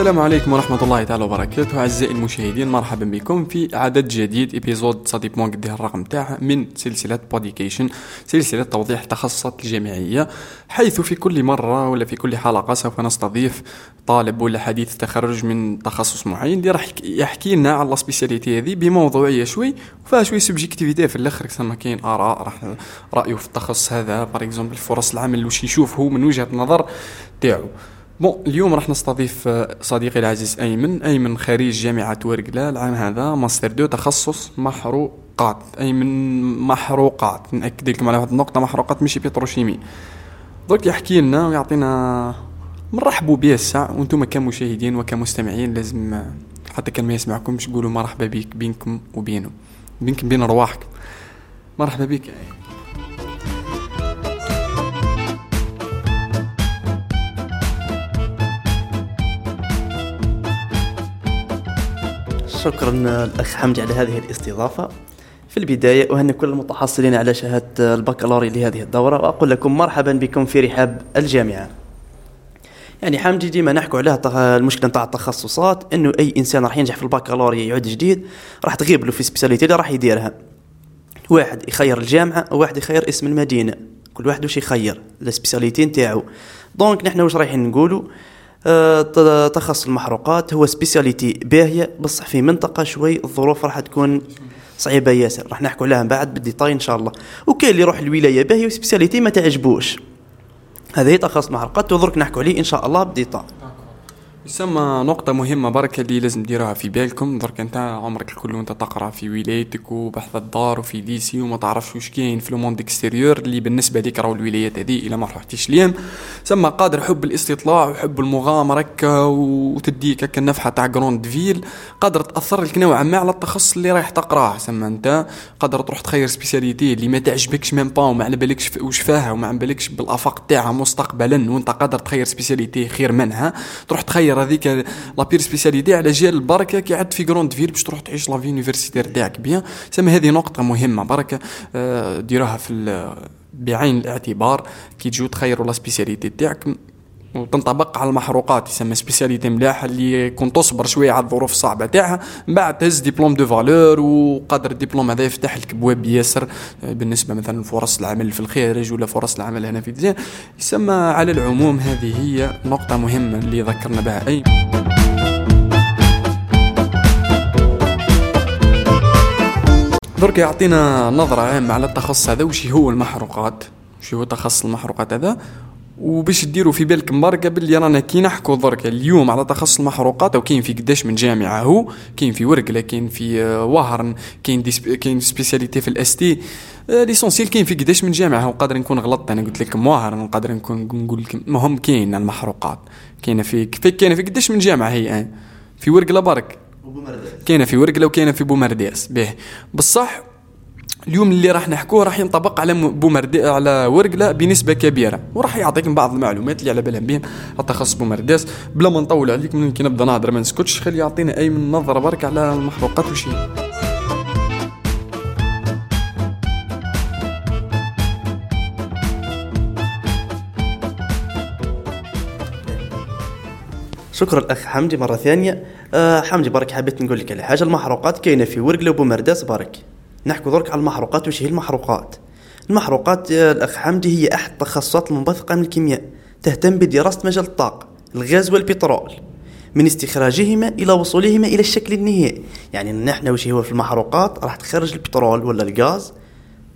السلام عليكم ورحمة الله تعالى وبركاته. أعزائي المشاهدين مرحبا بكم في عدد جديد épisode صدي bon قديه الرقم تاعها من سلسلة بوديكيشن سلسلة توضيح التخصصات الجامعية. حيث في كل مرة ولا في كل حلقة سوف نستضيف طالب ولا حديث تخرج من تخصص معين اللي راح يحكي لنا على ال spécialité هذه بموضوعية شوي وفيها شوي subjectivité في الآخر كما كاين آراء راح رأيه في التخصص هذا. par exemple فرص العمل وش يشوف هو من وجهة نظر تاعو. bon اليوم راح نستضيف آه، صديقي العزيز أيمن. أيمن خريج جامعة ورقله العام هذا master deux تخصص محروقات. أيمن محروقات. نأكد لكم على واحد النقطة محروقات ماشي pétrochimie درك يحكي لنا ويعطينا نرحبوا به الساعة. وأنتم كمشاهدين وكمستمعين لازم آه، حتى كان ما يسمعكمش قولوا مرحبا بك بينكم وبينه. بينكم بين رواحكم مرحبا بك شكرا الأخ حمدي على هذه الاستضافة. في البداية أهنئ كل المتحصلين على شهادة البكالوري لهذه الدورة وأقول لكم مرحبا بكم في رحاب الجامعة. يعني حمدي ديما نحكوا عليه المشكلة نتاع التخصصات إنه أي إنسان راح ينجح في البكالوريا يعود جديد راح تغيب له في spécialité اللي راح يديرها. واحد يخير الجامعة وواحد يخير اسم المدينة. كل واحد واش يخير؟ السبيساليتي نتاعو. donc نحن واش رايحين نقولوا؟ تخصص المحروقات. هو spécialité باهيه بصح في منطقة شوي الظروف راح تكون صعيبة ياسر. راح نحكوا عليها من بعد بالديتاي إن شاء الله. وكاين اللي يروح الولاية باهيه و spécialité ما تعجبوش. هذا هي تخصص المحروقات ودرك نحكوا عليه إن شاء الله بديتاي. يسمى نقطة مهمة بركة اللي لازم ديروها في بالكم. درك أنت عمرك الكل وأنت تقرأ في ولايتك وبحذا الدار وفي lycée وما تعرفش واش كاين في ال monde extérieur اللي بالنسبة ليك راهو الولايات هذه إلى ما رحتيش ليهم. سما قادر حب الاستطلاع وحب المغامرة هكا وتديك هكا النفحة تاع grande ville. قادر تأثر لك نوعا ما على التخصص اللي رايح تقراه. سما أنت قادر تروح تخير spécialité اللي ما تعجبكش même pas وما على بالكش واش فيها وما على بالكش بالآفاق تاعها مستقبلا. وأنت قادر تخير spécialité خير منها. تروح تخير هذيك la pire spécialité على جال البركة كي عاد في grande ville باش تروح تعيش la vie universitaire تاعك bien سما هذه نقطة مهمة. بركة آه، ديروها في بعين الاعتبار. كي تجو تخيروا la spécialité تاعك وتنطبق على المحروقات يسمى spécialité ملاح اللي يكون تصبر شوية على الظروف الصعبة تاعها من بعد تهز diplôme de valeur وقدر الدبلوم هذا يفتح لك بواب ياسر آه، بالنسبة مثلا فرص العمل في الخارج ولا فرص العمل هنا في دزين يسمى على العموم هذه هي نقطة مهمة اللي ذكرنا بها. أي. درك يعطينا نظرة عامة على التخصص هذا وش هو المحروقات؟ وش هو تخصص المحروقات هذا؟ وباش ديروا في بالكم بركه باللي رانا كي نحكوا درك اليوم على تخصص المحروقات أو كاين في قداش من جامعة هو كاين في ورقله كاين في آه، وهران كاين كاين spécialité في ال ST l'essentiel كاين في قداش من جامعة وقادر نكون غلطت أنا قلت لكم وهران نقدر نكون نقول لكم المهم كاين المحروقات. كاينة في كاينة في قداش من جامعة هي في ورقله برك؟ كاينة في ورقله وكاينة في بومرداس به بصح اليوم اللي راح نحكوه راح ينطبق على بومرداس على ورقلة بنسبة كبيرة. وراح يعطيكم بعض المعلومات اللي على بالهم بهم. على تخصص بومرداس بلا ما نطول عليكم ممكن نبدأ نهضر ما نسكتش خلي يعطينا أي من نظرة برك على المحروقات وشي شكرا الاخ حمدي مرة ثانية. أه حمدي برك حبيت نقول لك على حاجة. المحروقات كاينة في ورقلة وبومرداس برك. نحكوا درك على المحروقات وش هي المحروقات. المحروقات الأخ حمدي هي أحد التخصصات المنبثقة من الكيمياء تهتم بدراسة مجال الطاقة الغاز والبترول من استخراجهما إلى وصولهما إلى الشكل النهائي. يعني نحن وش هو في المحروقات راح تخرج البترول ولا الغاز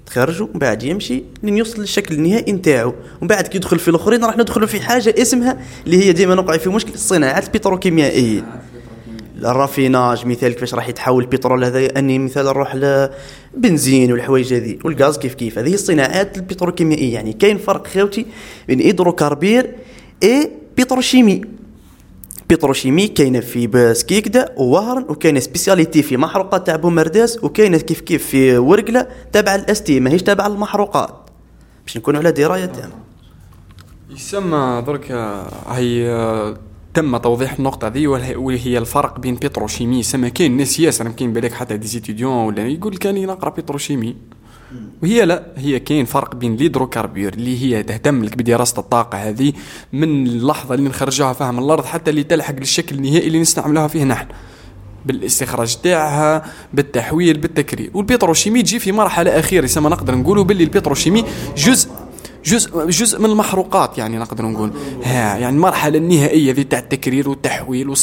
تخرجه ومن بعد يمشي لين يوصل للشكل النهائي نتاعو. ومن بعد كي يدخل في الأخرين راح ندخلوا في حاجة اسمها اللي هي ديما نقع في مشكل الصناعات البتروكيميائية. ال raffinage مثال كيفاش راح يتحول البترول هذا أني مثال نروح لبنزين والحوايج هذه والغاز كيف كيف. هذه الصناعات البتروكيميائية يعني كاين فرق خاوتي بين hydrocarbures et pétrochimie. pétrochimie كاينة في سكيكدة ووهران وكاينة spécialité في محروقات تاع بومرداس وكاينة كيف كيف في ورقلة تابعة ال ST ماهيش تابعة المحروقات باش نكونوا على دراية تامة. يسمى درك هي تم توضيح النقطة ذي وهي الفرق بين pétrochimie سما. كاين ناس ياسر كاين بالك حتى des étudiants ولا يقول كاني نقرا pétrochimie وهي لا هي كاين فرق بين ال hydrocarbures اللي هي تهتم لك بدراسة الطاقة هذه من اللحظة اللي نخرجوها فيها من الأرض حتى اللي تلحق للشكل النهائي اللي نستعملوها فيه نحن. بالاستخراج تاعها بالتحويل بالتكرير والبتروشيمي تجي في مرحلة أخيرة يسمى نقدر نقولوا باللي البتروشيمي جزء جزء جزء من المحروقات يعني نقدر نقول. ها يعني المرحله النهائية ذي تاع التكرير والتحويل.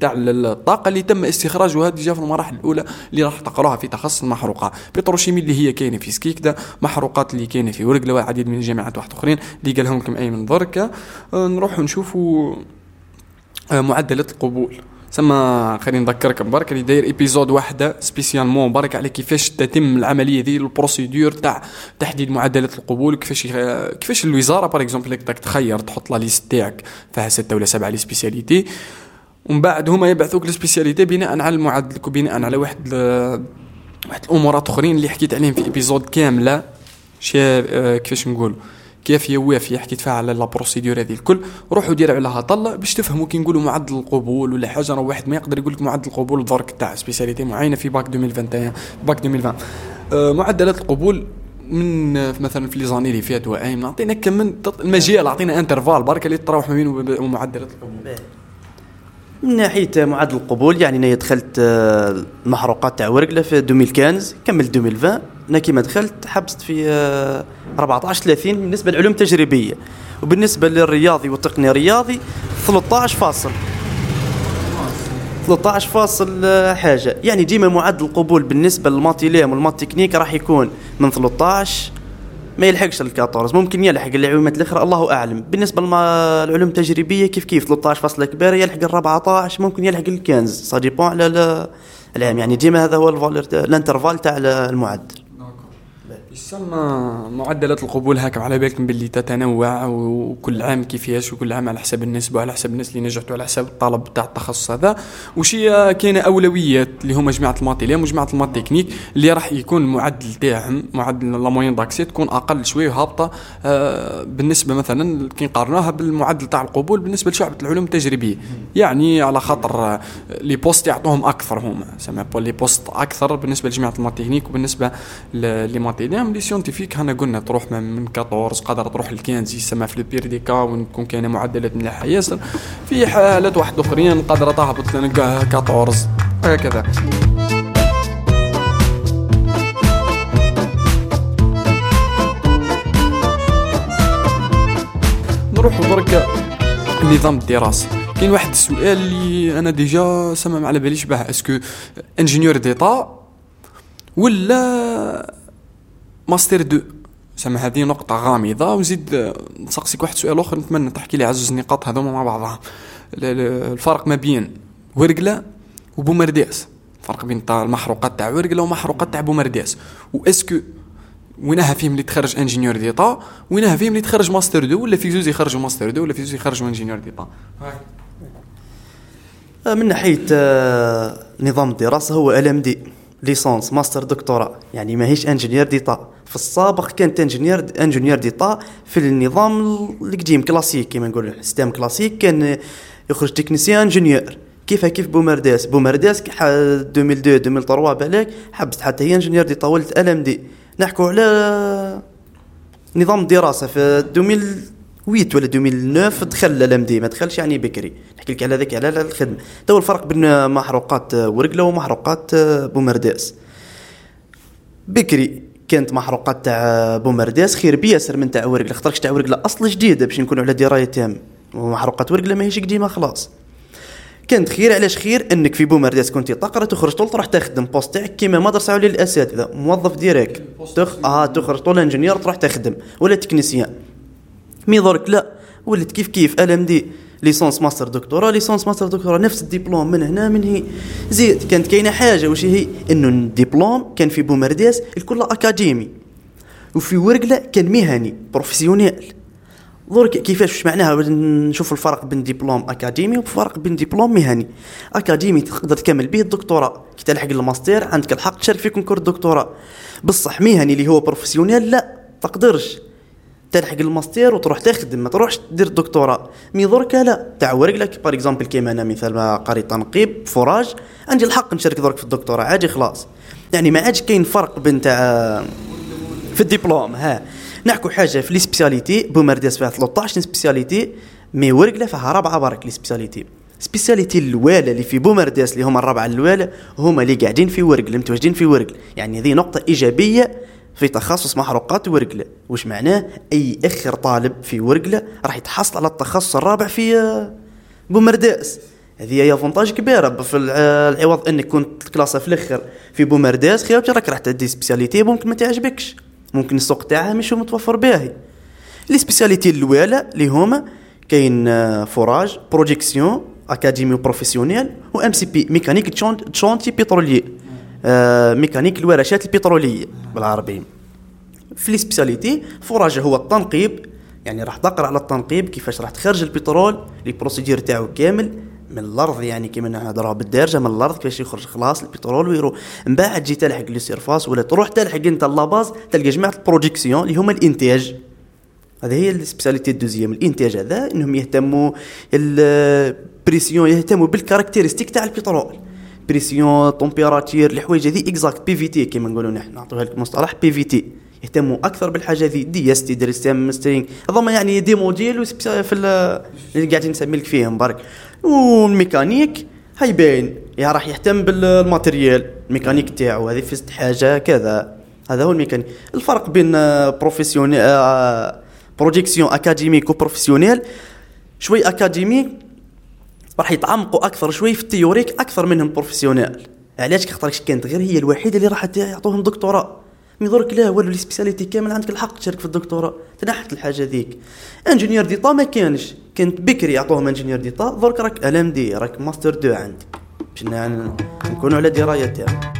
تاع الطاقة اللي تم استخراجها هذه جا في المراحل الأولى اللي راح تقراها في تخصص المحروقات. بتروشيمي اللي هي كاينة في سكيكدا محروقات اللي كاينة في ورقلة وعديد من الجامعات واحد آخرين اللي قالهم لكم أي من درك نروحوا نشوفوا آه، معدلات القبول. سما خليني نذكركم برك اللي داير épisode واحدة spécialement برك على كيفاش تتم العملية ذي ال procédure تاع تحديد معدلات القبول كيفاش كيفاش الوزارة par exemple بدك تخير تحط la liste تاعك فيها ستة ولا سبعة les spécialités. ومن بعد هما يبعثوك ال spécialité بناء على المعدل وبناء على واحد واحد الامورات آخرين اللي حكيت عليهم في épisode كاملة. شا كيفاش نقول كيف وافيه حكيت فيها على la procédure هذه الكل. روحوا ديروا عليها طلة باش تفهموا كي نقولوا معدل القبول ولا حاجة. راه واحد ما يقدر يقول لك معدل القبول درك تاع spécialité معينة في باك 2021 باك 2020 أه معدلات القبول من مثلا في les années اللي فاتوا même نعطينا كم من المجال أعطينا intervalle برك اللي تروح ما بين ومعدلات القبول. من ناحية معدل القبول يعني أنا دخلت آه، المحروقات تاع ورقلة في 2015 كملت 2020 أنا كيما دخلت حبست في 14 آه، 30 بالنسبة للعلوم التجريبية. وبالنسبة للرياضي والتقني الرياضي 13 فاصل. 13 فاصل آه، حاجة. يعني ديما معدل القبول بالنسبة للماتيليم والماتيكنيك راح يكون من 13 ما يلحقش ال 14 ممكن يلحق العلومات الأخرى الله أعلم. بالنسبة للعلوم التجريبية كيف كيف؟ 13 فاصله كبيره يلحق ال 14 ممكن يلحق ال 15 ça dépend على العام. يعني ديما هذا هو ال intervalle تاع المعدل. يسمى معدلات القبول هكا على بالكم باللي تتنوع وكل عام كيفاش وكل عام على حسب النسبة وعلى حسب الناس اللي نجحتوا على حسب الطلب تاع التخصص هذا. وشي كاينة أولويات اللي هما جماعة ال math élém وجماعة ال math technique اللي راح يكون المعدل تاعهم معدل la moyenne d'accès تكون أقل شوي وهابطة آه بالنسبة مثلا كي نقارنوها بالمعدل تاع القبول بالنسبة لشعبة العلوم التجريبية. يعني على خاطر les postes يعطوهم أكثر هما. سما les postes أكثر بالنسبة لجماعة ال math technique وبالنسبة ل math élém les scientifiques هنا قلنا تروح من 14 قادر تروح ل 15 يسمى في ال pire des cas ونكون كاينة معدلات مليحه ياسر في حالات واحد آخرين قادره تهبط لنا 14 هكذا. نروح برك نظام الدراسة. كاين واحد السؤال اللي أنا déjà سما ما على باليش باه. est-ce que ingénieur d'état ولا master deux. سما هذه نقطة غامضة وزيد نسقسيك واحد سؤال آخر نتمنى تحكي لي عزوز نقاط هذوما مع بعضها. الفرق ما بين ورقلة وبومرداس الفرق بين المحروقات تاع ورقلة ومحروقات تاع بومرداس و est-ce que وينها فيهم اللي تخرج ingénieur d'état وينها فيهم اللي تخرج master deux ولا في زوز يخرجوا master deux ولا في زوز يخرجوا ingénieur d'état من ناحية آه، نظام الدراسة هو LMD licence master دكتوراه يعني ماهيش ingénieur d'état في السابق كانت ingénieur ingénieur d'état في النظام القديم كلاسيك كما نقول système classique كان يخرج technicien ingénieur. كيف كيف بومرداس بومرداس 2002 2003 بالك حبست حتى هي ingénieur d'état ولت LMD. نحكوا على نظام الدراسة في 2008 ولا 2009 دخل LMD ما دخلش يعني بكري. نحكي لك على ذاك على الخدمة. تو الفرق بين محروقات ورقلة ومحروقات بومرداس بكري كانت محروقات تاع بومرداس خير بياسر من تاع ورقله خاطرش تاع ورقله أصل جديدة باش نكونوا على دراية تام ومحروقات ورقله ماهيش قديمه خلاص. كانت خير. علاش خير؟ إنك في بومرداس كنت تقرأ تخرج طول تروح تخدم poste تاعك. كيما مدرسه عليا الاساتذه موظف direct تخ... آه تخرج طول ingénieur تروح تخدم. ولا technicien. mais درك لا. ولت كيف كيف؟ LMD. licence master دكتوراه. licence master دكتوراه نفس الدبلوم من هنا من هي. زيد كانت كاينة حاجة وش هي؟ إنه الدبلوم كان في بومرداس الكل أكاديمي وفي ورقلة كان مهني professionnel. درك كيفاش؟ واش معناها؟ نشوف الفرق بين دبلوم أكاديمي وفرق بين دبلوم مهني. أكاديمي تقدر تكمل به الدكتوراه. كي تلحق الماستر عندك الحق تشارك في concours الدكتوراه. بصح مهني اللي هو professionnel لا تقدرش. تلحق الماستر وتروح تخدم ما تروحش دير الدكتوراه. mais درك لا تعورك لك par exemple كيما أنا مثال قاري تنقيب forage عندي الحق نشارك درك في الدكتوراه. عادي خلاص. يعني ما عادش كاين فرق بين تاع في الدبلوم ها. نحكوا حاجة في les spécialités بومرداس فيها 13 spécialités mais ورقلة فيها ربعة برك les spécialités. spécialités الاولى اللي في بومرداس اللي هما الربعة الاولى هما اللي قاعدين في ورقلة متواجدين في ورقلة. يعني هذه نقطة إيجابية في تخصص محروقات ورقلة. وش معناه؟ أي أخر طالب في ورقلة راح يتحصل على التخصص الرابع في آه، بومرداس هذه هي avantage كبيرة في العوض. إنك كنت classé في الآخر في بومرداس خير راك راح تدي spécialité ممكن ما تعجبكش. ممكن السوق تاعها مش متوفر باهي. les spécialités الأولى اللي هما كاين آه، forage production أكاديمي professionnel و MCP mécanique chantiers pétroliers آه ميكانيك الورشات البتروليه بالعربي. في les spécialités forage هو التنقيب يعني راح تقرأ على التنقيب كيفاش راح تخرج البترول les procédures تاعو كامل من الأرض يعني كيما نهضروا بالدارجة من الأرض كيفاش يخرج خلاص البترول ويروح من بعد تجي تلحق les surfaces ولا تروح تلحق أنت la base تلقى جماعة ال production اللي هما الإنتاج. هذه هي ال spécialité ال deuxième. الإنتاج هذا إنهم يهتموا ال pression يهتموا بال caractéristiques تاع البترول. pression température الحوايج هذه exact PVT كيما نقولوا نحن. نعطوها لك مصطلح PVT يهتموا أكثر بالحاجة ذي DST drill stem testing هذوما يعني des modules في اللي قاعدين نسمي لك فيهم برك. والميكانيك هاي باين. يا راح يهتم بال matériel ال mécanique تاعو. هذه فزت حاجة كذا. هذا هو الميكانيك. الفرق بين professionnel production académique و professionnel شوي académique راح يتعمقوا أكثر شوي في ال théorique أكثر منهم professionnel علاش خاطر كانت غير هي الوحيدة اللي راح يعطوهم دكتوراه. mais درك لا ولو spécialité كامل عندك الحق تشارك في الدكتوراه. تنحت الحاجة ذيك. ingénieur d'état ما كانش. كنت بكري يعطوهم ingénieur d'état درك راك LMD راك master deux عندك. باش نكونوا على دراية تاعو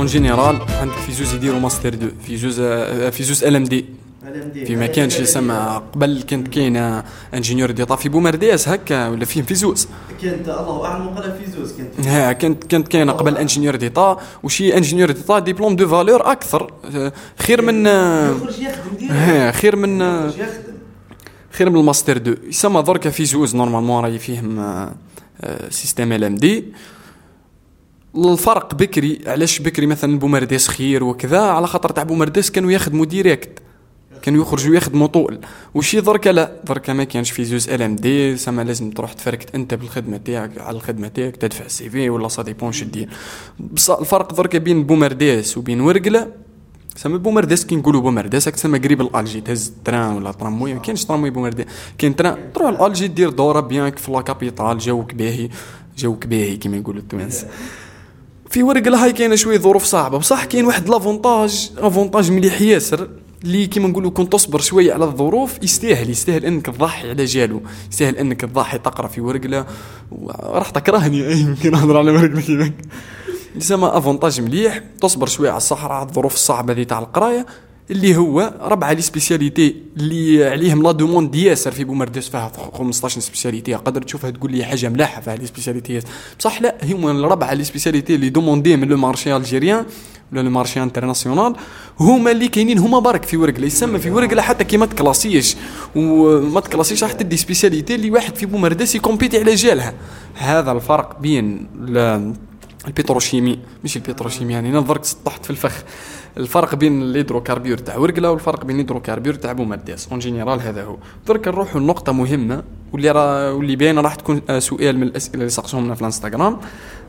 en général عندك في زوز يديروا master deux في زوز في زوز LMD. في ما كانش يسمى قبل كانت كاين ingénieur d'état في بومرديس هكا ولا فيهم في زوز كانت الله أعلم قال في زوز كانت. ها كانت كانت كاينة قبل ingénieur d'état وشي ingénieur d'état diplôme de valeur أكثر. خير من ها خير من خير من ال master deux. يسمى دركا في زوز normalement راهي فيهم système LMD. الفرق بكري علاش بكري مثلا بومرديس خير وكذا؟ على خاطر تاع بومرديس كانوا يخدموا direct كانوا يخرجوا يخدموا طول. وشي دركا لا دركا ما كانش في زوز LMD سما لازم تروح تفركت أنت بالخدمة تاعك على الخدمة تاعك تدفع CV ولا ça dépend دير بصح الفرق دركا بين بومرديس وبين ورقلة سما بومرديس كي نقولوا بومرديس تسمى قريب الألجي تهز train ولا تراموي ما كاينش تراموي بومرديس. كاين train تروح الألجي دير دورة bien في la capitale جوك باهي جوك باهي كيما يقولوا التوانسة. في ورقلة هاي كاينة شوية ظروف صعبة بصح كاين واحد l'avantage avantage مليح ياسر اللي كيما نقولوا كون تصبر شوية على الظروف يستاهل يستاهل إنك تضحي على جالو يستاهل إنك تضحي تقرأ في ورقله راح تكرهني. يمكن نهضر على ورقله كيما يسمى avantage مليح تصبر شوية على الصحراء على الظروف الصعبة ذي تاع القراية. اللي هو ربعة les spécialités اللي عليهم la demande ياسر في بومرداس فيها 15 spécialités. قدر تشوفها تقول لي حاجة ملاحة فيها les spécialités. بصح لا هما الربعة les spécialités اللي demandées من le marché algérien ولا le marché international هما اللي كاينين هما برك في ورقلة. يسمى في ورقلة حتى كي ما تclassيش. وما تclassيش راح تدي spécialité اللي واحد في بومرداس يcompéti على جالها. هذا الفرق بين ال pétrochimie مش ال pétrochimie يعني أنا درك سطحت في الفخ. الفرق بين ال hydrocarbures تاع ورقلة والفرق بين ال hydrocarbures تاع بومرداس en général هذا هو. درك نروحوا لنقطة مهمة واللي راه واللي باينه راح تكون سؤال من الأسئلة اللي سقسوهم لنا في الانستغرام.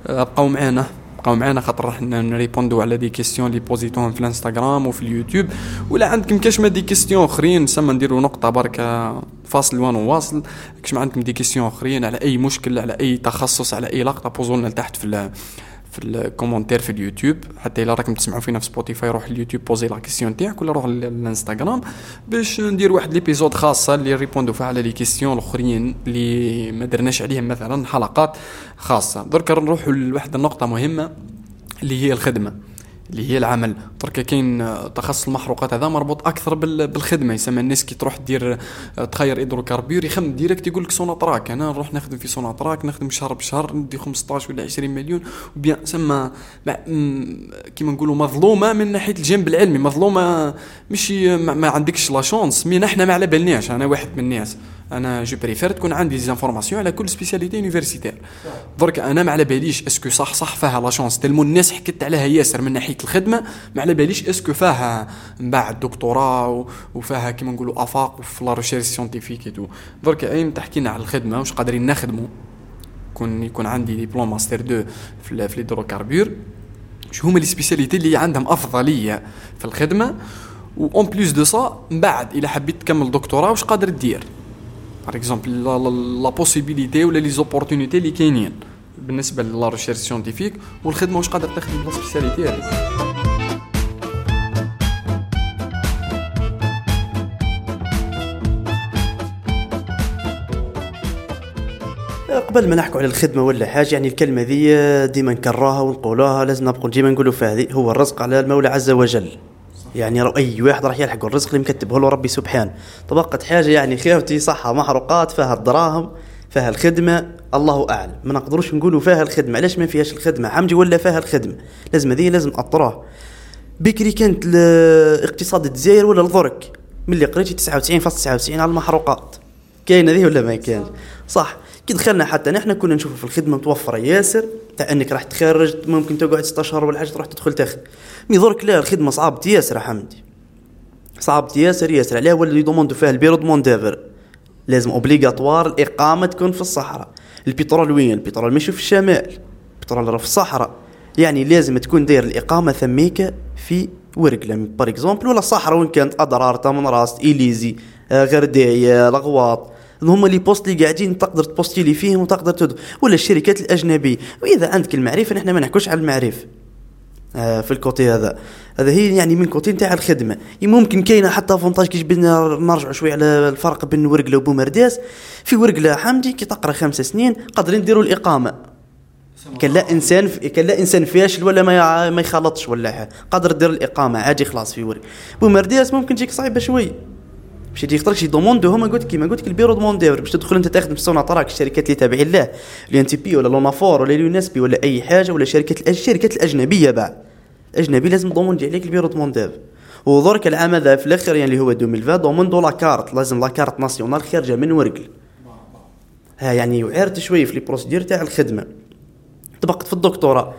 بقاو معانا بقاو معانا خاطر راح نrépondو على des questions اللي poséتوهم في الانستغرام وفي اليوتيوب. ولا عندكم كاش ما des questions أخرين؟ سما نديروا نقطة بركه فاصل وان واصل كاش ما عندكم des questions أخرين على أي مشكل على أي تخصص على أي لقطة poseوا لنا لتحت في في ال commentaires في اليوتيوب. حتى إلا راكم تسمعوا فينا في سبوتيفاي روح اليوتيوب poser la question تاعك ولا روح للإنستغرام باش ندير واحد l'épisode خاصة اللي répondو فيها على les questions الأخرين اللي ما درناش عليهم مثلا حلقات خاصة. درك نروحوا لواحد النقطة مهمة اللي هي الخدمة. اللي هي العمل. درك كاين تخصص المحروقات هذا مربوط أكثر بالخدمة. يسمى الناس كي تروح دير تخير hydrocarbures يخمم direct يقول لك سوناتراك أنا نروح نخدم في سوناتراك نخدم شهر بشهر ندي 15 ولا 20 مليون. و bien سما كيما نقولوا مظلومة من ناحية الجانب العلمي. مظلومة مش ما عندكش la chance mais نحنا ما على بالناش. أنا واحد من الناس. أنا je préfère تكون عندي informations على كل spécialité universitaire درك أنا ما على باليش est-ce que صح صح فيها la chance تلمو الناس حكيت عليها ياسر من ناحية الخدمة ما على باليش est-ce que فيها من بعد دكتوراه وفيها كيما نقولوا آفاق وفي la recherche scientifique tout درك أي تحكينا على الخدمة واش قادرين نخدموا يكون يكون عندي diplôme master 2 في ال hydrocarbures شو هما les spécialités اللي عندهم أفضلية في الخدمة؟ و en plus de ça من بعد إلا حبيت تكمل دكتوراه واش قادر دير par exemple la possibilité ولا les opportunités اللي كاينين بالنسبة la recherche scientifique والخدمة واش قادر تخدم la spécialité هذيك قبل ما نحكوا على الخدمة ولا حاجة يعني الكلمة ذي ديما نكررها ونقولوها لازم نبقوا ديما نقولوا فيها هو الرزق على المولى عز وجل. يعني أي واحد راح يلحق الرزق اللي مكتبه له ربي سبحانه طبقت حاجة يعني خيرتي صحه محروقات فيها الدراهم فيها الخدمة. الله أعلم. ما نقدروش نقولوا فيها الخدمة. علاش ما فيهاش الخدمة؟ حمدي ولا فيها الخدمة؟ لازم هذه لازم اطراه بكري كانت الاقتصاد الجزائر ولا الضرك ملي قريتي 99.99 على المحروقات. كاين هذه ولا ما كان صح. كي دخلنا حتى نحن كنا نشوفوا في الخدمة متوفرة. ياسر تاع إنك راح تخرج ممكن تقعد ست أشهر ولا حاجة تروح تدخل تاخذ. مي درك لا الخدمة صعبت ياسر حمدي. صعبت ياسر ياسر. علاه ولا يدوموندو فيها البيرو دومونديفر لازم اوبليغاتوار الإقامة تكون في الصحراء. البترول وين؟ البترول ماشي في الشمال. البترول راه في الصحراء. يعني لازم تكون داير الإقامة ثميك في ورقلة. بار اكزومبل ولا الصحراء وين كانت؟ اضرار تمن راس إليزي آه، غردايه لغواط هما لي بوست اللي قاعدين تقدر تبوستيلي فيهم وتقدر تدو. ولا الشركات الأجنبية. وإذا عندك المعرفة نحن ما نحكوش على المعرفه آه في الكوتي هذا. هذا هي يعني من كوتي نتاع الخدمة. ممكن كاينة حتى فونتاج كي بدنا نرجعوا شوية على الفرق بين ورقلة وبومرداس في ورقلة حمدي كي تقرأ خمس سنين قادرين نديروا الإقامة. كان لا إنسان كان لا إنسان فاشل ولا ما ما يخلطش ولا حاجة قادر دير الإقامة عادي خلاص في ورق. بومرداس ممكن تجيك صعيبة شوي. باش يجي يختارك شي دوموندو هما قلت كيما قلت لك البيرو دوموندير باش تدخل انت تخدم في صنع طراك الشركات اللي تابعين له l'ENTP ولا l'ENAFOR ولا l'ENSP ولا أي حاجة ولا شركات الشركات الأجنبية بعد اجنبي لازم demander عليك ال bureau de main-d'œuvre ودرك العام هذا في الآخر يعني اللي هو 2020 دوموندو la carte لازم la carte nationale خارجة من ورقل ها يعني وعرت شوية في les procédures تاع الخدمة. طبقت في الدكتوراه.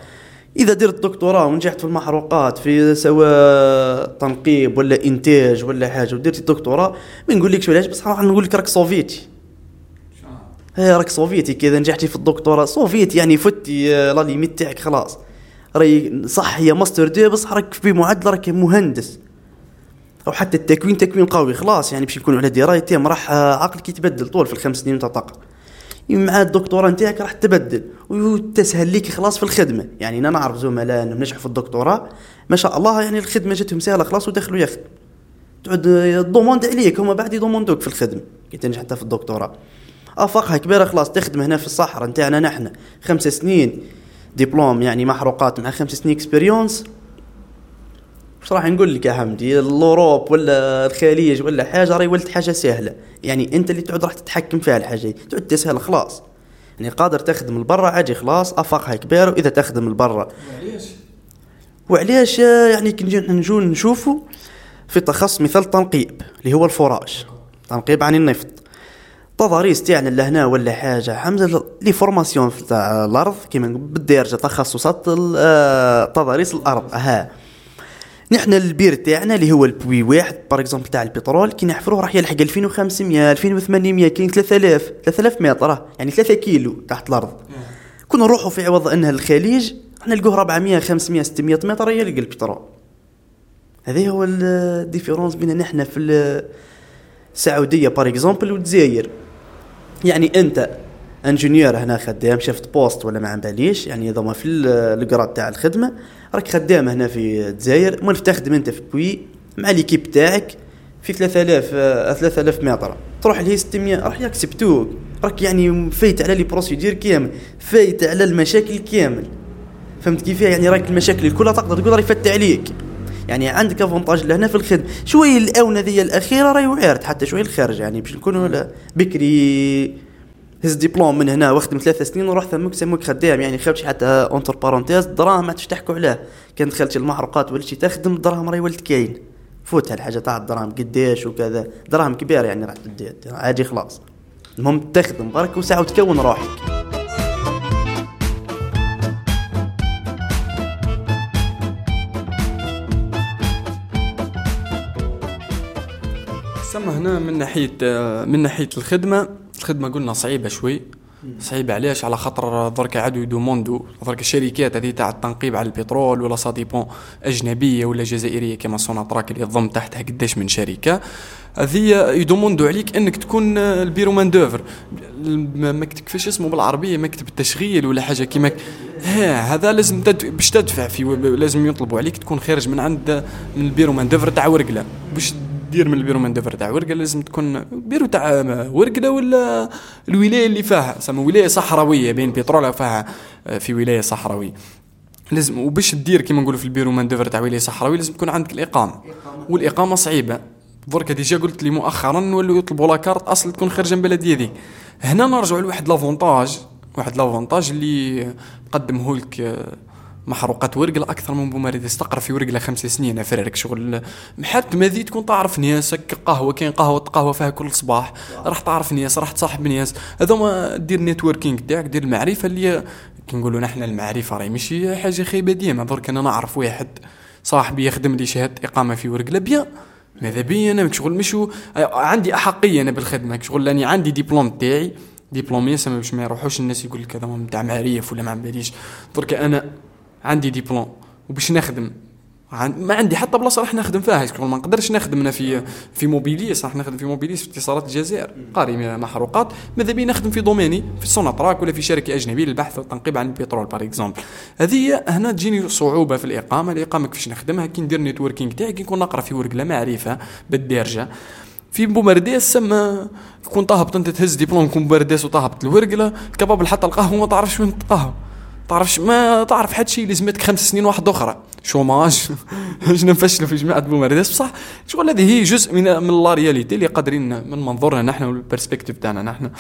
إذا درت دكتوراه ونجحت في المحروقات في سواء تنقيب ولا إنتاج ولا حاجة ودرت الدكتوراه ما نقول لكش علاش بس راح نقول لك راك صوفيتي. هي راك صوفيتي. كذا نجحتي في الدكتوراه صوفيتي يعني فتي آه، la limite تاعك خلاص. راي صح هي ماستر دي بس راك في معدل راك مهندس. أو حتى التكوين تكوين قوي خلاص. يعني باش يكونوا على درايه راح آه، عقلك يتبدل طول في الخمس سنين تاع مع الدكتوراه نتاعك راح تبدل. وتسهل لك خلاص في الخدمة. يعني أنا نعرف زملاء نجحوا في الدكتوراه ما شاء الله يعني الخدمة جاتهم سهلة خلاص ودخلوا يخدموا تعود demande عليك هما بعد يدوموندوك في الخدمة. كي تنجح حتى في الدكتوراه. افاقها كبيرة خلاص تخدم هنا في الصحراء نتاعنا نحن. خمس سنين دبلوم يعني محروقات مع خمس سنين expérience واش راح نقول لك يا حمدي؟ ال Europe ولا الخليج ولا حاجة راهي ولت حاجة سهلة. يعني أنت اللي تعود راح تتحكم فيها الحاجة. تعود تسهل خلاص. يعني قادر تخدم لبرا عادي خلاص. أفاقها كبيره وإذا تخدم لبرا وعلاش وعلاش يعني كي نجو نشوفوا في تخصص مثال تنقيب اللي هو le forage. تنقيب عن النفط. تضاريس تاعنا لهنا ولا حاجة. حمزة les formations تاع الأرض كيما بالدارجه تخصصات آه، تضاريس الأرض. ها نحن البير تاعنا اللي هو البوي واحد par exemple تاع البترول كي نحفروه راح يلحق 2500 2800 كاين 3000 3000 متر يعني 3 كيلو تحت الأرض. كنا نروحوا في عوض إنها الخليج نلقوه 400 500 600 متر يلقى البترول. هذا هو ال différence بين نحن في السعوديه par exemple والجزائر. يعني أنت ingénieur هنا خدام chef de poste ولا ما عم باليش يعني هذا في ال grade تاع الخدمة راك خدام هنا في الجزائر مول تخدم أنت في بوي مع l'équipe تاعك في 3000 3000 آه، متر. تروح لهي 600 راح يكسبتوك راك يعني فايت على les procédures كامل فايت على المشاكل كامل. فهمت كيف يعني راك المشاكل كلها تقدر تقول راهي فت عليك. يعني عندك avantage لهنا في الخدمة. شوية الآونة ذي الأخيرة راهي وعرت حتى شوية الخارج يعني باش نكونوا بكري. هز ديبلوم من هنا واخدم ثلاث سنين وروح ثمك سموك خدام. يعني خرجت حتى entre parenthèses. دراهم ما تحكوا عليه كان دخلت المحروقات ولا شي تخدم الدراهم راهي ولد كاين. فوت هالحاجة تاع الدراهم قديش وكذا. دراهم كبيره يعني راح تدي عادي خلاص. المهم تخدم برك وساعة وتكون روحك. سما هنا من ناحية من ناحية الخدمة. الخدمة قلنا صعيبة شوي. صعيبة علاش؟ على خاطر درك عادو يدوموندو درك الشركات هذه تاع التنقيب على البترول ولا ديبون أجنبية ولا جزائرية كما سوناتراك اللي يضم تحتها قداش من شركة. هذه يدوموندو عليك إنك تكون ال bureau main-d'œuvre. مكتب كيفاش اسمه بالعربية مكتب التشغيل ولا حاجة كيما ها هذا لازم باش تدفع في لازم يطلبوا عليك تكون خارج من عند من ال bureau main-d'œuvre تاع ورقلة. باش دير من ال bureau main-d'œuvre تاع ورقلة لازم تكون بيرو تاع ورقلة ولا الولاية اللي فيها. سما ولاية صحراوية بين بترول فيها في ولاية صحراوية. لازم وباش دير كيما نقولوا في ال bureau main-d'œuvre تاع ولاية صحراوية لازم تكون عندك الإقامة. والإقامة صعيبة. درك déjà قلت لي مؤخرا نولوا يطلبوا la carte أصل تكون خارجة من بلديه ذي هنا نرجعوا لواحد l'avantage واحد l'avantage اللي قدمه لك محروقات ورقله أكثر من بومارديس تقرا في ورقلة خمس سنين افرارك شغل. حتى ما ذي تكون تعرف ناسك قهوة كاين قهوة قهوة فيها كل صباح. راح تعرف ناس راح تصاحب ناس هذوما دير networking تاعك دير المعرفة اللي كي نقولوا نحن المعرفة راهي. ماشي حاجة خايبه ديما درك أنا نعرف واحد صاحبي يخدم لي شهاده إقامة في ورقلة. bien ماذا بيا؟ أنا شغل. مشو. عندي أحقية أنا بالخدمة. شغل. راني عندي ديبلوم تاعي. ديبلومي سما باش ما يروحوش الناس يقول لك هذا نتاع معرف ولا ما باليش درك أنا عندي ديبلوم وباش نخدم. ما عندي حتى بلاصة راح نخدم فيها. شغل ما نقدرش نخدم أنا في في موبيليس. راح نخدم في موبيليس في اتصالات الجزائر. قاري محروقات ماذا بي نخدم في domaine ي؟ في سوناتراك ولا في شركة أجنبية للبحث والتنقيب عن البترول par exemple هذه هنا تجيني صعوبة في الإقامة. الإقامة كيفاش نخدمها؟ كي ندير networking تاعي كي نكون نقرأ في ورقله معرفة بالدارجة. في بومرديس سما كون طاهبت أنت تهز ديبلوم كون بومرديس وطاهبت الورقله كباب حتى القهوة ما تعرفش وين تقهوى تعرفش ما تعرف حد شيء لازمتك خمس سنين واحدة أخرى. chômage. باش نفشلوا في جماعة بومارديس بصح شغل هذه هي جزء من من la réalité اللي قادرين من منظورنا نحن وال perspective تاعنا. نحن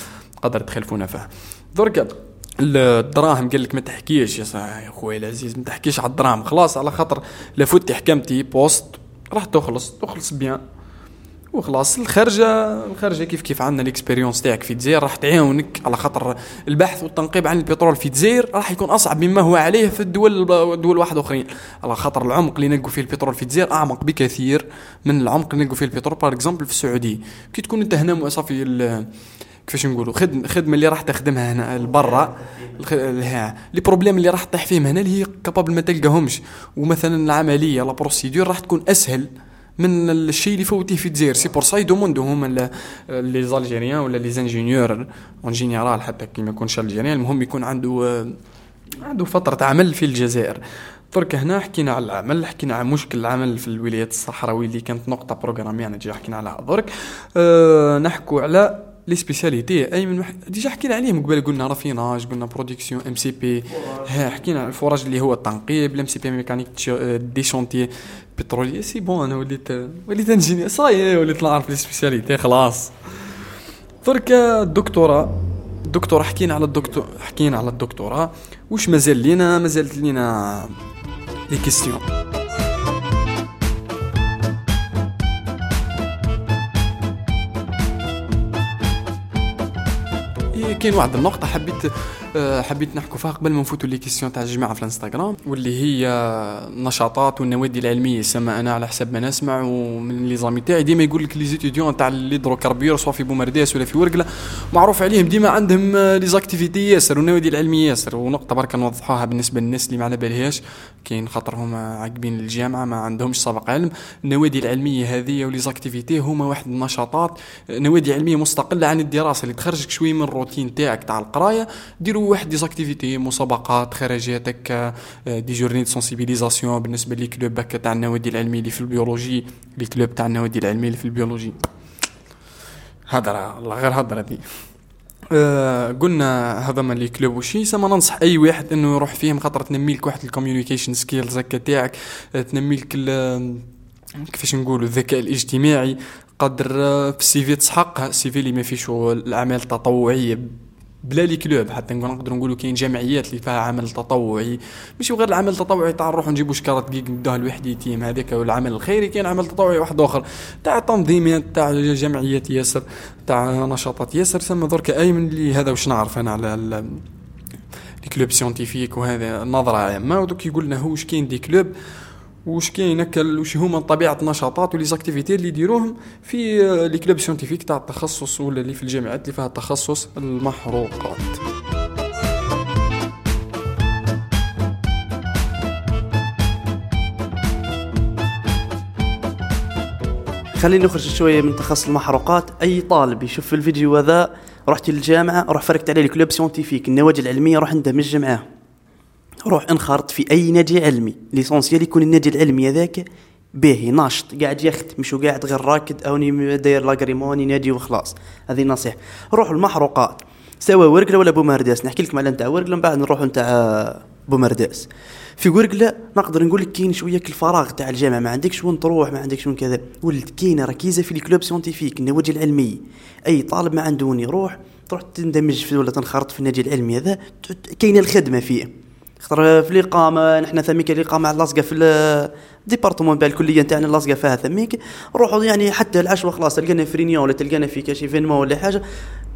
قدر تخلفونا فيها. درك الدراهم قال لك ما تحكيش. يا خويا العزيز ما تحكيش على الدراهم. خلاص على خاطر لفوت حكمتي poste راح تخلص. تخلص bien وخلاص الخرجه الخرجه كيف كيف عندنا ال expérience تاعك في الجزائر راح تعاونك على خاطر البحث والتنقيب عن البترول في الجزائر راح يكون أصعب مما هو عليه في الدول دول واحد آخرين. على خاطر العمق اللي نلقوا فيه البترول في الجزائر أعمق بكثير من العمق اللي نلقوا فيه البترول. par exemple في السعودية كي تكون أنت هنا صافي كيفاش نقولوا خدمة اللي راح تخدمها هنا لبرا les problèmes اللي راح تطيح فيهم هنا اللي هي capable ما تلقاهمش. ومثلا العملية la procédure راح تكون أسهل. من الشيء اللي فوتيه في الجزائر. c'est pour ça يدوموندو هما les Algériens ولا les ingénieurs en général حتى كي ما يكونش algérien المهم يكون عنده عنده فترة عمل في الجزائر. درك هنا حكينا على العمل حكينا على مشكل العمل في الولايات الصحراوية اللي كانت نقطة programmée يعني حكينا عليها. درك أه نحكوا على les spécialités. أي من ديجا حكينا عليهم قبل قلنا raffinage قلنا production MCP ها حكينا على ال forage اللي هو التنقيب ال MCP mécanique des chantiers pétroliers c'est bon أنا وليت وليت ingénieur ça y est وليت نعرف les spécialités خلاص. درك الدكتوراه الدكتوراه حكينا على الدكتور حكينا على الدكتوراه واش مازال لينا؟ مازالت لينا les questions. كاين واحد النقطة حبيت حبيت نحكوا فيها قبل ما نفوتوا les questions تاع الجماعة في الانستغرام واللي هي النشاطات والنوادي العلمية سما أنا على حسب ما نسمع ومن les amis تاعي ديما يقول لك les étudiants تاع ال hydrocarbures سواء في بومرداس ولا في ورقلة معروف عليهم ديما عندهم les activités ياسر والنوادي العلمية ياسر. ونقطة برك نوضحوها بالنسبة للناس اللي ما على بالهاش كاين خاطرهم عاقبين الجامعة ما عندهمش سابق علم. النوادي العلمية هذه و les activités هما واحد النشاطات نوادي علمية مستقلة عن الدراسة اللي تخرجك شوية من الروتين تاعك تاع القراية. ديروا واحد des activités مسابقات خرجات هكا des journées de sensibilisation بالنسبة les clubs هكا تاع النوادي العلمية اللي في البيولوجي les clubs تاع النوادي العلمية اللي في البيولوجي. هضره الله غير هضره دي. آه قلنا هذا ما les clubs وشي. سما ننصح أي واحد إنه يروح فيهم خاطر تنمي لك واحد ال communication skills هكا تاعك آه، تنمي لك كيفاش نقولوا الذكاء الاجتماعي. قدر آه، في ال CV تسحقها ال CV اللي ما فيش الأعمال التطوعية بلا les clubs حتى نقدر نقولوا كاين جمعيات اللي فيها عمل تطوعي. مش غير العمل التطوعي تاع نروحوا نجيبوا شكاره دقيق ندوها لواحد يتيم هذاك والعمل الخيري كاين عمل تطوعي واحد آخر. تاع تنظيمات تاع جمعيات ياسر تاع نشاطات ياسر. ثم درك أي من اللي هذا واش نعرف أنا على les clubs scientifiques وهذا نظرة عامة. ودوك يقول لنا هو واش كاين des clubs. واش كاين هكا واش هما طبيعة النشاطات و les activités اللي يديروهم في les clubs scientifiques تاع التخصص ولا اللي في الجامعات اللي فيها التخصص المحروقات. خلينا نخرج شوية من تخصص المحروقات. أي طالب يشوف في الفيديو هذا رحت للجامعة روح فرقت عليه ال clubs scientifiques النوادي العلمية روح اندمج معاه روح انخرط في أي نادي علمي. l'essentiel يكون النادي العلمي هذاك باهي ناشط قاعد يخدم مش قاعد غير راكد أو داير l'agrément نادي وخلاص. هذه نصيحة. روحوا المحروقات. سواء ورقلة ولا بومرداس نحكي لكم على نتاع ورقلة من بعد نروحوا نتاع بومرداس في ورقلة نقدر نقول لك كاين شوية الفراغ تاع الجامعة. ما عندكش وين تروح ما عندكش وين كذا. ولد كاينة ركيزة في ال clubs scientifiques النوادي العلمية. أي طالب ما عنده وين يروح تروح تندمج في ولا تنخرط في النادي العلمي هذا كاينة الخدمة فيه. خاطر في الاقامه نحن ثميك الاقامه لاصقه في ال département تاع الكلية نتاعنا لاصقه فيها ثميك. روحوا يعني حتى العشوة خلاص تلقانا في réunion ولا تلقانا في كاش événement ولا حاجة.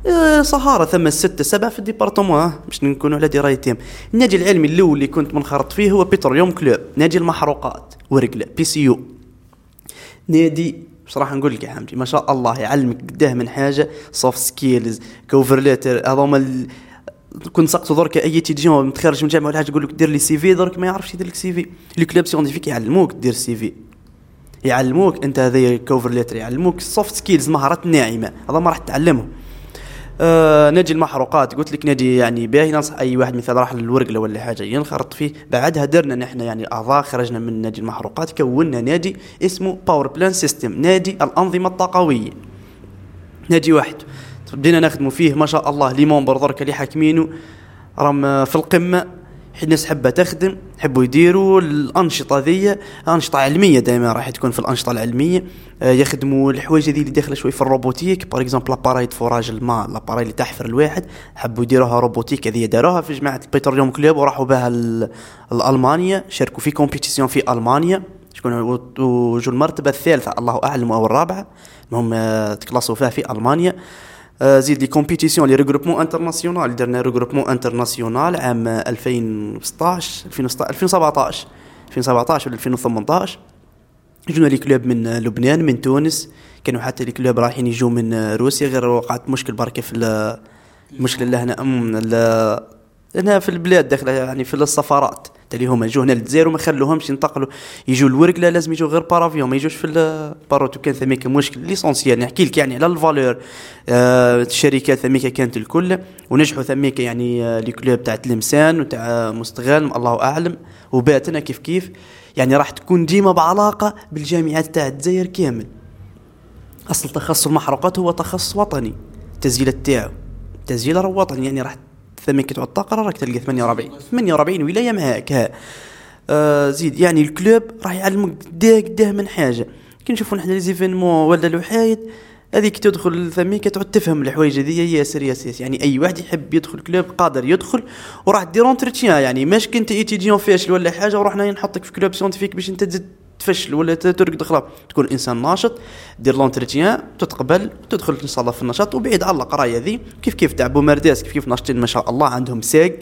آه، صهارة ثم الستة سبعة في ال département باش نكونوا على دراية team النادي العلمي الأول اللي كنت منخرط فيه هو Petroleum Club نادي المحروقات ورقلة PCU. نادي بصراحة نقول لك يا حمدي ما شاء الله يعلمك قداه من حاجة soft skills cover letter هذوما كنت سقطوا درك أي تيجيون متخرج من الجامعة ولا حاجة يقول لك دير لي CV درك ما يعرفش يدير لك CV. les clubs scientifiques يعلموك دير CV. يعلموك أنت هذا cover letter يعلموك soft skills مهارات ناعمة. هذا ما راح تتعلمهم آه نادي المحروقات. قلت لك نادي يعني باهي ننصح أي واحد مثلا راح للورقله ولا حاجة ينخرط فيه. بعدها درنا نحن يعني أعضاء خرجنا من نادي المحروقات كونا نادي اسمه Power Plant System نادي الأنظمة الطاقوية. نادي واحد. بدينا نخدموا فيه ما شاء الله les membres درك اللي حاكمينه راهم في القمة. الناس حابة تخدم حبوا يديروا الأنشطة ذي أنشطة علمية دائما راح تكون في الأنشطة العلمية. آه، يخدموا الحوايج ذي اللي داخلة شوي في ال robotique. par exemple l'appareil forage الماء l'appareil اللي تحفر الواحد. حبوا يديروها robotique هذه داروها في جماعة ال Petroleum Club. وراحوا بها لالمانيا شاركوا في compétition في ألمانيا. شكون وجو المرتبة الثالثة الله أعلم أو الرابعة. المهم آه، تكلاسوا فيها في ألمانيا. آه، زيد les compétitions les regroupements internationaux درنا regroupement international عام 2016 2017 2017 ولا 2018 جونا les clubs من لبنان من تونس كانوا حتى les clubs رايحين يجوا من روسيا غير وقعت مشكل بركه في المشكلة اللي هنا هنا في البلاد داخله يعني في السفارات. اللي هما يجوا هنا للجزائر وما خلوهمش ينتقلوا. يجوا الورق لا لازم يجوا غير par avion ما يجوش في ال par route وكان ثميك مشكل l'essentiel نحكي لك يعني على ال valeur. آه الشركات ثميك كانت الكل ونجحوا ثميك يعني آه les clubs تاع تلمسان وتاع مستغانم الله أعلم. وباتنة كيف كيف. يعني راح تكون ديما بعلاقة بالجامعات تاع الجزائر كامل. أصل تخصص المحروقات هو تخصص وطني. التسجيلات تاعو تسجيل وطني يعني راح ثمن تعود الطاقه راك تلقى 48 48 ولايه معاك ها. آه زيد يعني ال club راح يعلمك قداه قداه من حاجة. كي نشوفوا نحن les événements ولا الوحايد هذيك تدخل ثميك تعود تفهم الحوايج هذه ياسر ياسر. يعني أي واحد يحب يدخل club قادر يدخل وراح دير entretien يعني ماش كنت étudiant فاشل ولا حاجة ورحنا نحطك في club scientifique باش أنت تزيد تفشل ولا ترقد خلاص تكون إنسان ناشط دير l'entretien تتقبل تدخل ان شاء الله في النشاط وبعيد على القراية ذي. كيف كيف تاع بومارداس كيف كيف ناشطين ما شاء الله عندهم ساق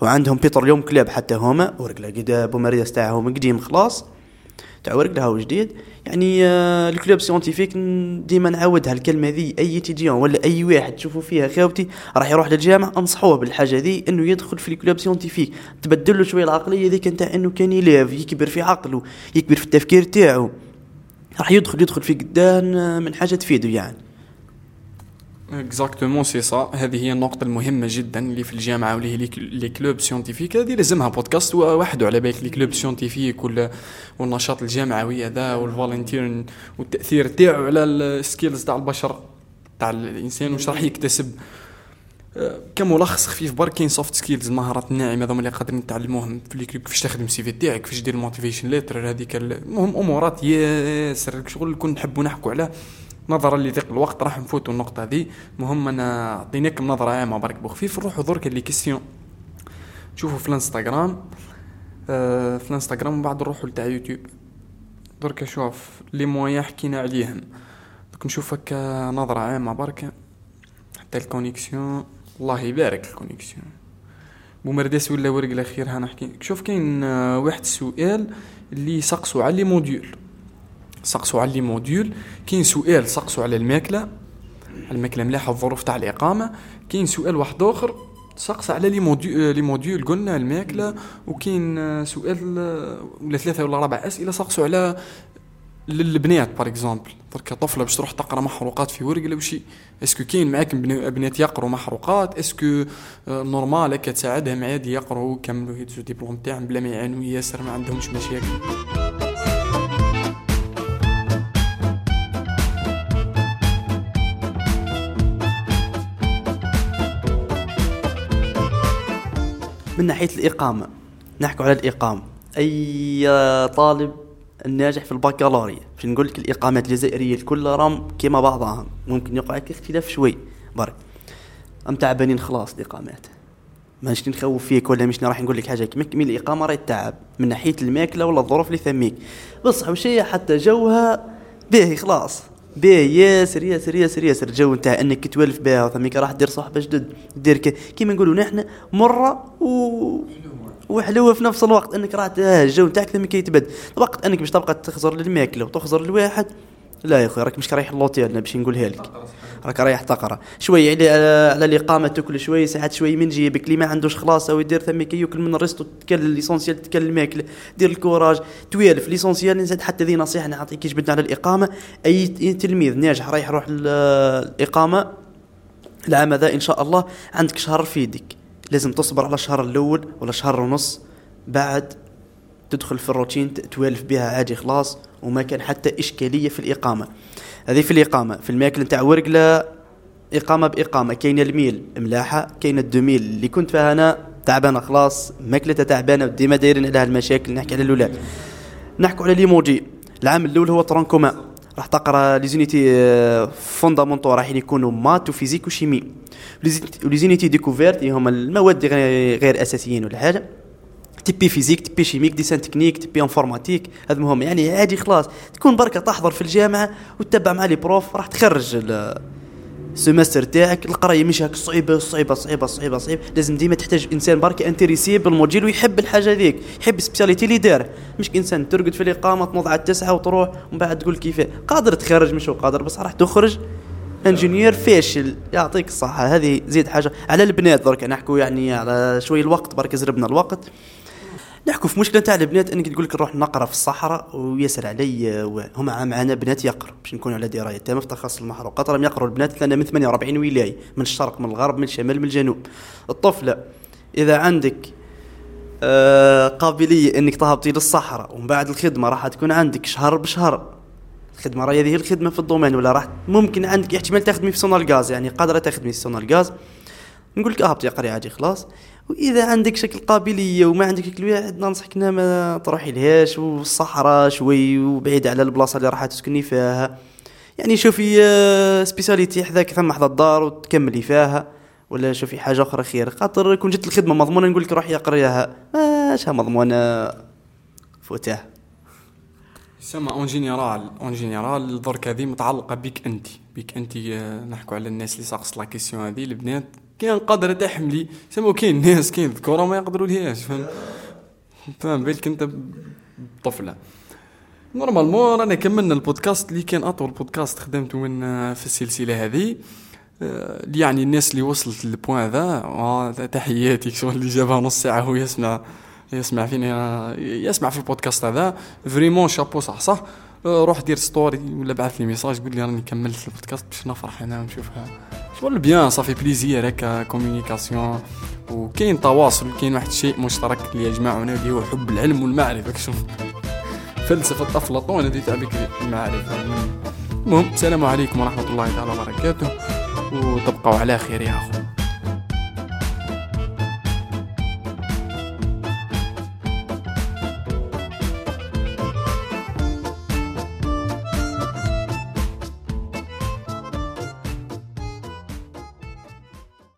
وعندهم petroleum club حتى هما ورقلا قد بومارداس تاعهم قديم خلاص. تاع ورقلا هو جديد يعني آه ال club scientifique ديما نعاودها الكلمة ذي étudiant ولا أي واحد تشوفوا فيها خاوتي راح يروح للجامعه أنصحوه بالحاجة ذي إنه يدخل في ال club scientifique. تبدل له شوية العقلية ذيك نتاع إنه كان élève يكبر في عقله يكبر في التفكير تاعو. راح يدخل يدخل في قدان آه، من حاجة تفيده يعني. exactement c'est ça هذه هي النقطة المهمة جدا اللي في الجامعة واللي هي les clubs scientifiques هذه لازمها بودكاست وحده على بالك les clubs scientifiques والنشاط الجامعوي هذا وال volunteer والتأثير تاعو على ال skills تاع البشر تاع الإنسان واش راح يكتسب آه، كملخص خفيف برك كاين soft skills المهارات الناعمه هذوما اللي قادرين نتعلموهم في ال club كيفاش تخدم ال CV تاعك كيفاش دير ال motivation letter هذيك المهم امورات ياسر شغل كون نحبوا نحكوا عليه نظرا لضيق الوقت راح نفوتوا النقطة هذه. المهم انا اعطيناكم نظرة عامة برك بخفيف نروحوا درك les questions تشوفوا في الانستغرام. آه، في الانستغرام ومن بعد نروحوا لتاع يوتيوب. درك شوف les moyens حكينا عليهم. درك نشوف هكا نظرة عامة برك حتى ال connexion. الله يبارك ال connexion. بومرداس ولا ورقلة خير ها نحكي شوف كاين آه، واحد السؤال اللي سقسوا على les modules. سقسوا على les modules كاين سؤال سقسوا على الماكلة الماكلة ملاحة الظروف تاع الإقامة كاين سؤال واحد آخر سقس على les modules les modules قلنا الماكلة وكاين آه، سؤال آه، ولا ثلاثة ولا أربع أسئلة سقسوا على للبنات par exemple درك طفلة باش تروح تقرأ محروقات في ورقلة ولا شي est-ce que كاين معاك بنات يقروا محروقات؟ est-ce que normal هكا تساعدهم عادي يقروا ويكملوا يدزوا ديبلوم تاعهم بلا ما يعانوا ياسر ما عندهمش مشاكل. من ناحية الإقامة. نحكوا على الإقامة. أي طالب الناجح في البكالوريا باش نقول لك الإقامات الجزائرية الكل راهم كيما بعضها ممكن يقع لك اختلاف شوي برك. أم تعبانين خلاص الإقامات. مانيش نخوف فيك ولا مش راح نقول لك حاجة كيما كمل الإقامة راهي تعب من ناحية الماكلة ولا الظروف اللي ثميك بصح وشي حتى جوها باهي خلاص. باهي ياسر ياسر ياسر ياسر. الجو نتاع انك توالف بها وثميك راح دير صحبه جدد دير كيما نقولوا نحن مرة و وحلوه في نفس الوقت انك راح الجو نتاعك ثم يتبدل. وقت انك باش تبقى تخزر للماكله وتخزر لواحد لا يا أخوي راك مش رايح ل l'hôtel باش نقولها لك. راك رايح تقرا. شوي على الاقامه تاكل شوي ساعات شوي من جيبك اللي ما عندوش خلاص أو يدير ثم ياكل من ال resto تكل l'essentiel تكل الماكلة. دير ال courage. توالف l'essentiel نزيد حتى ذي نصيحة نعطيك جبدنا على الإقامة. أي تلميذ ناجح رايح يروح الإقامة العام هذا إن شاء الله عندك شهر في يدك. لازم تصبر على الشهر الأول ولا شهر ونص. بعد تدخل في الروتين توالف بها عادي خلاص وما كان حتى إشكالية في الإقامة. هذه في الإقامة. في الماكل نتاع ورقله إقامة بإقامة. كاينة الميل ملاحة كاينة ال deux mille. اللي كنت فيها أنا تعبانة خلاص ماكلتها تعبانة ديما دايرين عليها المشاكل نحكي على الأولاد. نحكوا على ليموجي. العام الأول هو tronc commun. راح تقرأ les unités fondamentales. راح يكونوا maths و physique و chimie. و les unités découverte اللي هما المواد غير أساسيين ولا حاجة. TP physique TP chimique dessin technique TP informatique هذا مهم. يعني عادي خلاص. تكون بركة تحضر في الجامعة وتتبع مع les profs راح تخرج ال semestre تاعك. القراية مش هاك صعيبة صعيبة صعيبة صعيبة صعيبة. لازم ديما تحتاج إنسان برك intéressé بال module ويحب الحاجة ذيك. يحب spécialité اللي داره مش إنسان ترقد في الإقامة تنوض على التسعة وتروح ومن بعد تقول كيف. قادر تخرج مش قادر بس راح تخرج. انجينير فاشل يعطيك الصحة. هذه زيد حاجة على البنات درك نحكوا يعني على شوي الوقت برك زربنا الوقت. نحكوا في مشكلة تاع البنات انك تقول لك نروح نقرأ في الصحراء ويسر علي هما معنا بنات يقروا باش نكون على دراية تامة في تخصص المحروقات راهم يقروا البنات لنا من 48 ولايه من الشرق من الغرب من الشمال من الجنوب. الطفلة إذا عندك آه قابلية أنك تهبطي للصحراء ومن بعد الخدمة راح تكون عندك شهر بشهر. الخدمة راهي هذه الخدمة في ال domaine ولا راح ممكن عندك احتمال تخدمي في سونلغاز يعني قادرة تخدمي في سونلغاز نقول لك أهبطي قري عادي خلاص. وإذا عندك شكل قابلية وما عندك شكل واحد ننصحك ما تروحي لهاش والصحراء شوي وبعيد على البلاصة اللي راح تسكني فيها. يعني شوفي spécialité حذاك ثم حدا الدار وتكملي فيها. ولا شوفي حاجة أخرى خير. خاطر كون جت الخدمة مضمونة نقول لك روحي قريها ماشها مضمونة. فوتاه. سما اون جينيرال اون جينيرال درك هذه متعلقة بك انت بك انت آه، نحكوا على الناس اللي ساقص لا كيسيون هذه البنات. كاين قادره تحملي سما كاين ناس كاين ذكورة ما يقدروا لهاش فهم فاهم؟ بالك انت طفله نورمالمون رانا كملنا البودكاست اللي كان أطول بودكاست خدمته من آه، في السلسلة هذه. آه، يعني الناس اللي وصلت لل point ذا تحياتي شغل اللي جابها نص ساعة هو يسمع يسمع فينا يسمع في البودكاست هذا. vraiment chapeau صح صح؟ روح دير story ولا بعث لي message قول لي راني كملت البودكاست باش نفرح أنا ونشوفها. شغل bien ça fait plaisir هكا communication وكاين تواصل كاين واحد الشيء مشترك اللي يجمعنا اللي هو حب العلم والمعرفة. شوف فلسفة أفلاطون هذه تاع بكري المعرفة. المهم السلام عليكم ورحمة الله تعالى وبركاته وتبقوا على خير يا أخو